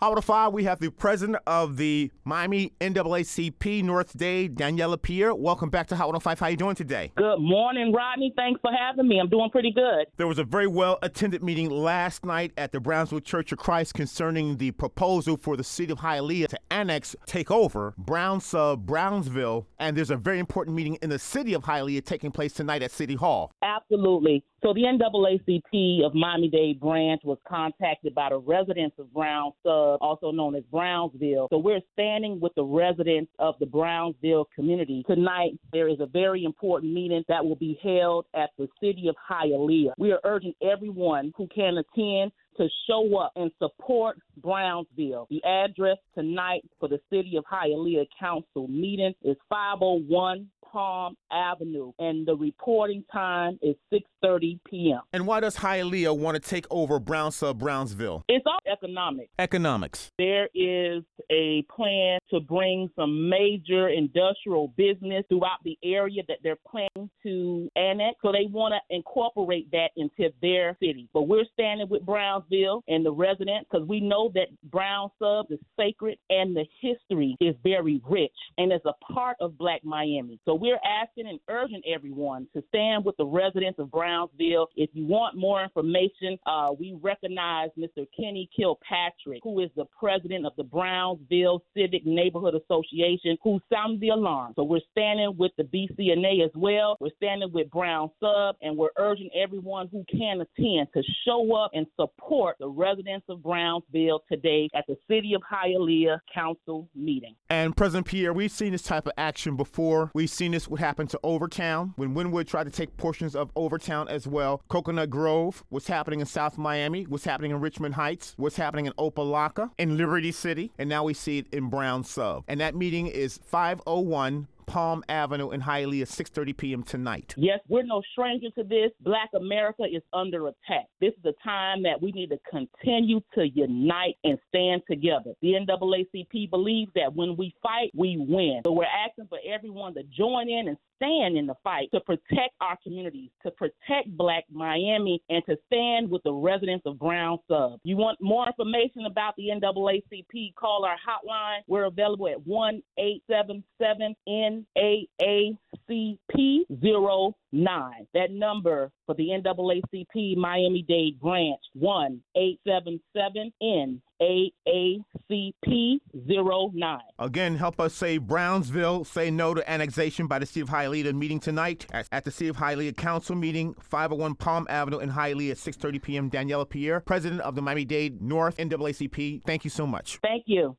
Howard of Five, we have the president of the Miami NAACP North Day, Daniella Pierre. Welcome back to Hot of Five. How are you doing today? Good morning, Rodney. Thanks for having me. I'm doing pretty good. There was a very well attended meeting last night at the Brownsville Church of Christ concerning the proposal for the city of Hialeah to annex, take over Brown Sub Brownsville. And there's a very important meeting in the city of Hialeah taking place tonight at City Hall. Absolutely. So the NAACP of Miami-Dade branch was contacted by the residents of Brown Sub, also known as Brownsville. So we're standing with the residents of the Brownsville community. Tonight, there is a very important meeting that will be held at the city of Hialeah. We are urging everyone who can attend to show up and support Brownsville. The address tonight for the City of Hialeah Council meeting is 501 Palm Avenue, and the reporting time is 6:30 p.m. And why does Hialeah want to take over Brown Sub Brownsville? It's all economic. Economics. There is a plan to bring some major industrial business throughout the area that they're planning to annex. So they want to incorporate that into their city. But we're standing with Brownsville and the residents because we know that Brown Sub is sacred and the history is very rich and is a part of Black Miami. So we're asking and urging everyone to stand with the residents of Brownsville. If you want more information, uh, we recognize Mr. Kenny Kilpatrick, who is the president of the Brownsville Civic Neighborhood Association, who sounded the alarm. So we're standing with the BCNA as well. We're standing with Brown Sub, and we're urging everyone who can attend to show up and support the residents of Brownsville today at the City of Hialeah Council meeting. And President Pierre, we've seen this type of action before. We've seen this what happened to Overtown when Wynwood tried to take portions of Overtown as well. Coconut Grove, what's happening in South Miami, what's happening in Richmond Heights, what's happening in Opa-locka, in Liberty City, and now we see it in Brown Sub. And that meeting is 501 Palm Avenue in Hialeah, 6:30 p.m. tonight. Yes, we're no stranger to this. Black America is under attack. This is a time that we need to continue to unite and stand together. The NAACP believes that when we fight, we win. So we're asking for everyone to join in and stand in the fight to protect our communities, to protect Black Miami, and to stand with the residents of Brown Sub. You want more information about the NAACP? Call our hotline. We're available at 1 877 NAACP 09. That number for the NAACP Miami Dade branch one eight seven seven N A A C P zero nine. Again, help us say Brownsville, say no to annexation by the City of Hialeah meeting tonight at, at the City of Hialeah Council meeting, 501 Palm Avenue in Hialeah at 6:30 p.m. Daniella Pierre, President of the Miami Dade North NAACP. Thank you so much. Thank you.